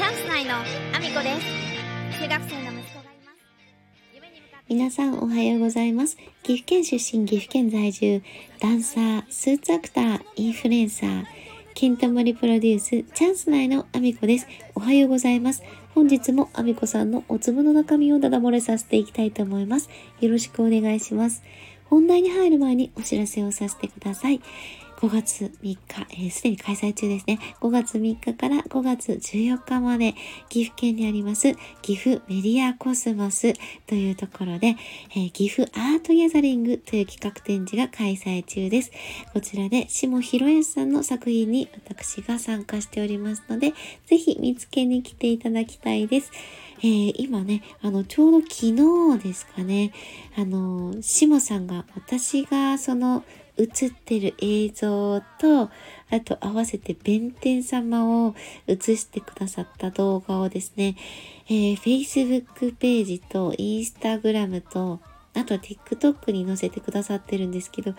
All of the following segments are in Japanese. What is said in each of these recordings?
チャンス内のアミコです中学生の息子がいます夢に向かって皆さんおはようございます。岐阜県出身、岐阜県在住、ダンサー、スーツアクター、インフルエンサー、ケンタモリプロデュース、チャンス内のアミコです。おはようございます。本日もアミコさんのお粒の中身をダダ漏れさせていきたいと思います。よろしくお願いします。本題に入る前にお知らせをさせてください。5月3日、えーすでに開催中ですね。5月3日から5月14日まで、岐阜県にあります、岐阜メディアコスモスというところで、えー岐阜アートギャザリングという企画展示が開催中です。こちらで、下広康さんの作品に私が参加しておりますので、ぜひ見つけに来ていただきたいです。えー今ね、あの、ちょうど昨日ですかね、あの、しもさんが、私がその、映ってる映像と、あと合わせて弁天様を映してくださった動画をですね、えー Facebook ページと Instagram と、あと TikTok に載せてくださってるんですけど、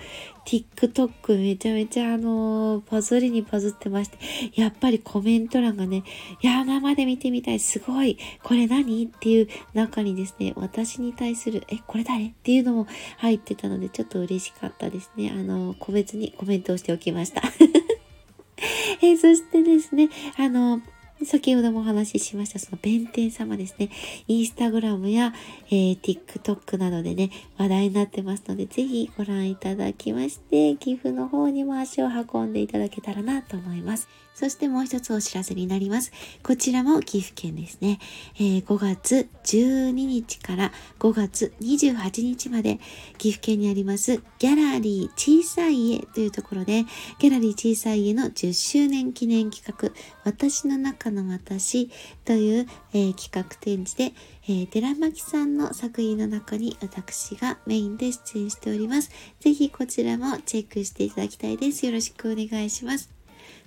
TikTok めちゃめちゃあのーバズりにバズってまして、やっぱりコメント欄がね、いや、生で見てみたい、すごい、これ何っていう中にですね、私に対する、え、これ誰っていうのも入ってたので、ちょっと嬉しかったですね。あのー個別にコメントをしておきました。えーそしてですね、あの、先ほどもお話ししました、その弁天様ですね。インスタグラムや、えー TikTok などでね、話題になってますので、ぜひご覧いただきまして、寄付の方にも足を運んでいただけたらなと思います。そしてもう一つお知らせになります。こちらも岐阜県ですね。えー5月12日から5月28日まで岐阜県にありますギャラリー小さい家というところでギャラリー小さい家の10周年記念企画私の中の私という、えー企画展示で、えー、寺巻さんの作品の中に私がメインで出演しております。ぜひこちらもチェックしていただきたいです。よろしくお願いします。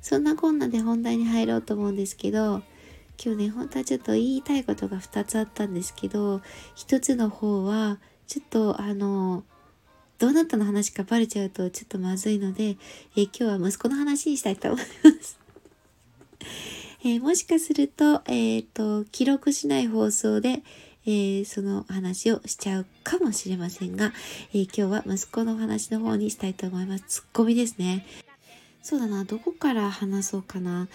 そんなこんなで本題に入ろうと思うんですけど、今日ね、本当はちょっと言いたいことが2つあったんですけど、1つの方は、ちょっとあの、どなたの話かバレちゃうとちょっとまずいので、えー今日は息子の話にしたいと思います。えーもしかすると、えっ、と、記録しない放送で、えーその話をしちゃうかもしれませんが、え今日は息子の話の方にしたいと思います。ツッコミですね。そうだな、どこから話そうかな。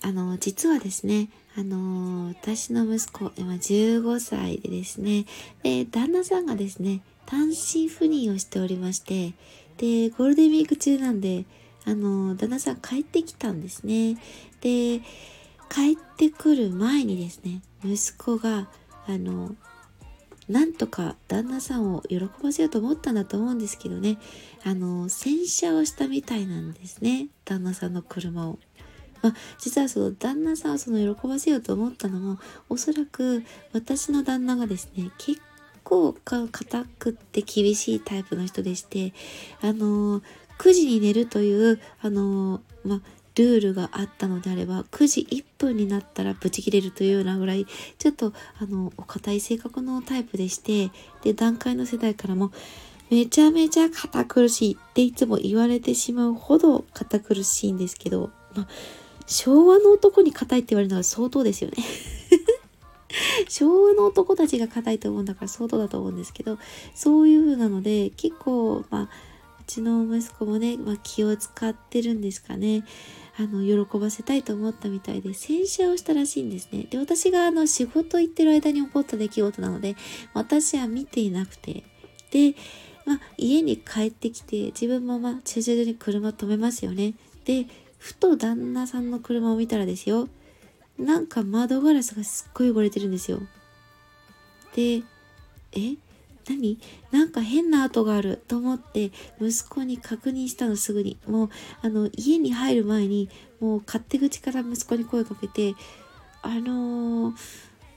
あの、実はですね、あの、私の息子、今15歳でですね、で、旦那さんがですね、単身赴任をしておりまして、で、ゴールデンウィーク中なんで、あの、旦那さん帰ってきたんですね。で、帰ってくる前にですね、息子が、あの、なんとか旦那さんを喜ばせようと思ったんだと思うんですけどね、あの、洗車をしたみたいなんですね、旦那さんの車を。まあ、実はその旦那さんをその喜ばせようと思ったのもおそらく私の旦那がですね結構か硬くって厳しいタイプの人でしてあの9時に寝るというあのまあルールがあったのであれば9時1分になったらブチ切れるというようなぐらいちょっとあのお堅い性格のタイプでしてで段階の世代からもめちゃめちゃ堅苦しいっていつも言われてしまうほど堅苦しいんですけど、まあ、昭和の男に硬いって言われるのは相当ですよね。昭和の男たちが硬いと思うんだから相当だと思うんですけどそういう風なので結構まあちの息子もね、まあ、気を使ってるんですかね。あの喜ばせたいと思ったみたいで洗車をしたらしいんですね。で私があの仕事行ってる間に起こった出来事なので私は見ていなくて。で、まあ、家に帰ってきて自分もまあ駐車場に車止めますよね。でふと旦那さんの車を見たらですよ。なんか窓ガラスがすっごい汚れてるんですよ。で、え？何？なんか変な跡があると思って息子に確認したのすぐに。もうあの家に入る前にもう勝手口から息子に声かけてあのー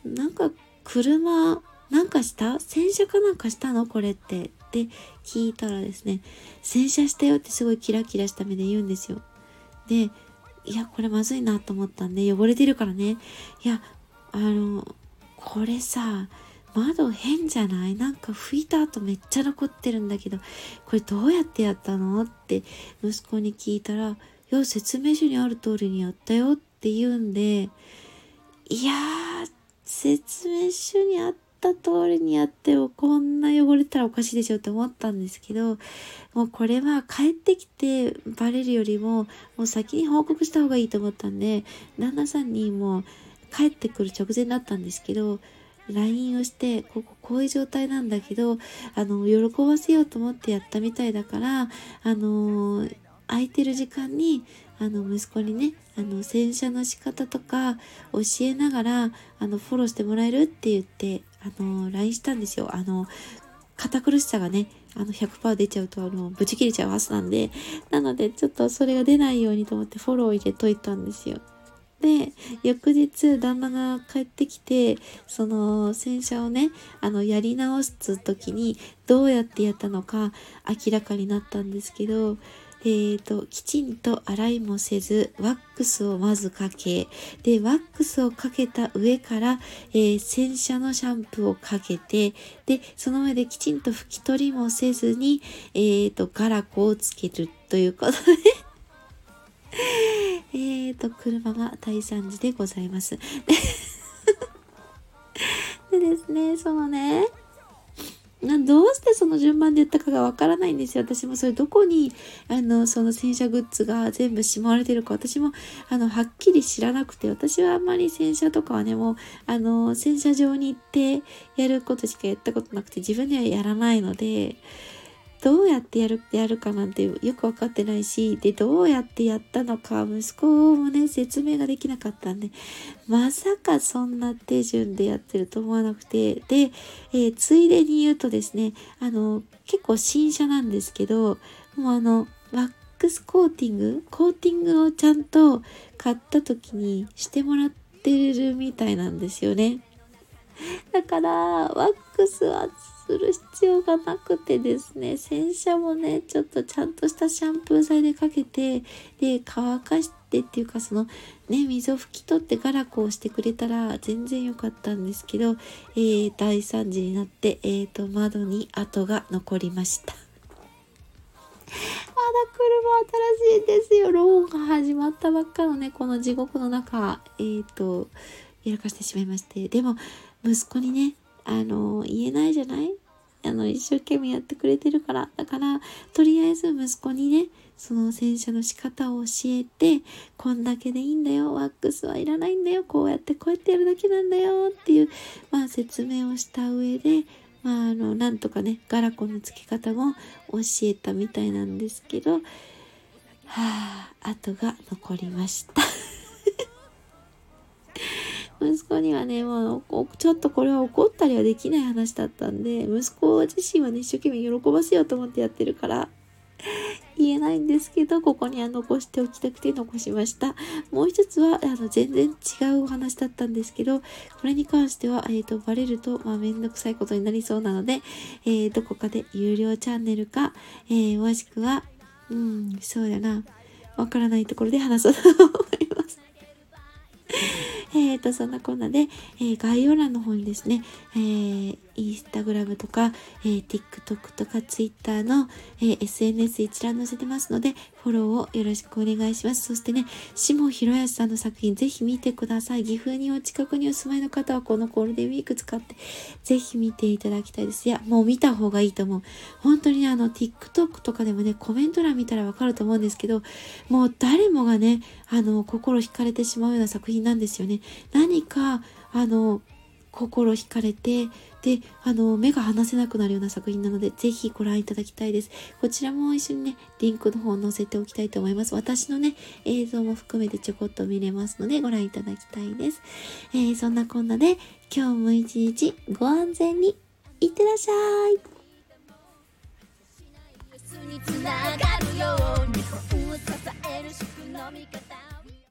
なんか車なんかした？洗車かなんかしたのこれって。って聞いたらですね洗車したよってすごいキラキラした目で言うんですよ。でいや、これまずいなと思ったんで、汚れてるからね。いや、あの、これさ、窓変じゃない？なんか拭いた後めっちゃ残ってるんだけど、これどうやってやったの？って息子に聞いたら、いや、説明書にある通りにやったよって言うんで、いやー、説明書にあった通りにやってもこんな汚れたらおかしいでしょって思ったんですけど、もうこれは帰ってきてバレるよりも、もう先に報告した方がいいと思ったんで、旦那さんにもう帰ってくる直前だったんですけど、LINE をして、こここういう状態なんだけど、あの、喜ばせようと思ってやったみたいだから、あの空いてる時間に、あの、息子にね、あの、洗車の仕方とか教えながら、あの、フォローしてもらえるって言って、あの、LINE したんですよ。あの、堅苦しさがね、あの100%出ちゃうとあのブチ切れちゃうはずなんで、なのでちょっとそれが出ないようにと思ってフォローを入れといたんですよ。で、翌日、旦那が帰ってきて、その洗車をね、あの、やり直す時に、どうやってやったのか明らかになったんですけど、えーと、きちんと洗いもせず、ワックスをまずかけ、で、ワックスをかけた上から、えー、洗車のシャンプーをかけて、で、その上できちんと拭き取りもせずに、えーと、ガラコをつけるということで。と、車が大惨事でございます。でですね、そのね、どうしてその順番で言ったかがわからないんですよ。私もそれどこに、あの、その洗車グッズが全部しまわれてるか、私も、あの、はっきり知らなくて、私はあんまり洗車とかはね、もう、あの、洗車場に行ってやることしかやったことなくて、自分ではやらないので、どうやってやるやるかなんてよく分かってないしでどうやってやったのか息子もね説明ができなかったんでまさかそんな手順でやってると思わなくてで、えー、ついでに言うとですねあの結構新車なんですけどもうあのワックスコーティングコーティングをちゃんと買った時にしてもらってるみたいなんですよね。だからワックスはする必要がなくてですね洗車もねちょっとちゃんとしたシャンプー剤でかけてで乾かしてっていうかそのね水を拭き取ってガラコをしてくれたら全然良かったんですけど、えー、大惨事になって、えーと、窓に跡が残りました。まだ車新しいんですよ。ローンが始まったばっかのね、この地獄の中、えっ、ー、と、やらかしてしまいまして。でも、息子にね、あの、言えないじゃない？あの、一生懸命やってくれてるから。だから、とりあえず息子にね、その洗車の仕方を教えて、こんだけでいいんだよ。ワックスはいらないんだよ。こうやってこうやってやるだけなんだよ。っていう、まあ説明をした上で、まああの、なんとかね、ガラコの付け方も教えたみたいなんですけど、はあ、後が残りました。息子にはね、もう、ちょっとこれは怒ったりはできない話だったんで、息子自身はね、一生懸命喜ばせようと思ってやってるから、言えないんですけど、ここには残しておきたくて残しました。もう一つは、あの、全然違うお話だったんですけど、これに関しては、えっ、ー、と、バレると、まあ、めんどくさいことになりそうなので、えー、どこかで有料チャンネルか、えー、もしくは、うん、そうだな、わからないところで話そうと思います。えっ、ー、と、そんなこんなで、えー、概要欄の方にですね、えー、インスタグラムとか、えー、TikTok とか Twitter の、えー、SNS 一覧載せてますので、フォローをよろしくお願いします。そしてね、下広康さんの作品ぜひ見てください。岐阜にお近くにお住まいの方はこのゴールデンウィーク使ってぜひ見ていただきたいです。いや、もう見た方がいいと思う。本当にね、あの TikTok とかでもね、コメント欄見たらわかると思うんですけど、もう誰もがね、あの、心惹かれてしまうような作品なんですよね。何かあの心惹かれてであの目が離せなくなるような作品なのでぜひご覧いただきたいです。こちらも一緒にねリンクの方載せておきたいと思います。私のね映像も含めてちょこっと見れますのでご覧いただきたいです、えー、そんなこんなで今日も一日ご安全にいってらっしゃい。につながるように本を支える宿の味方。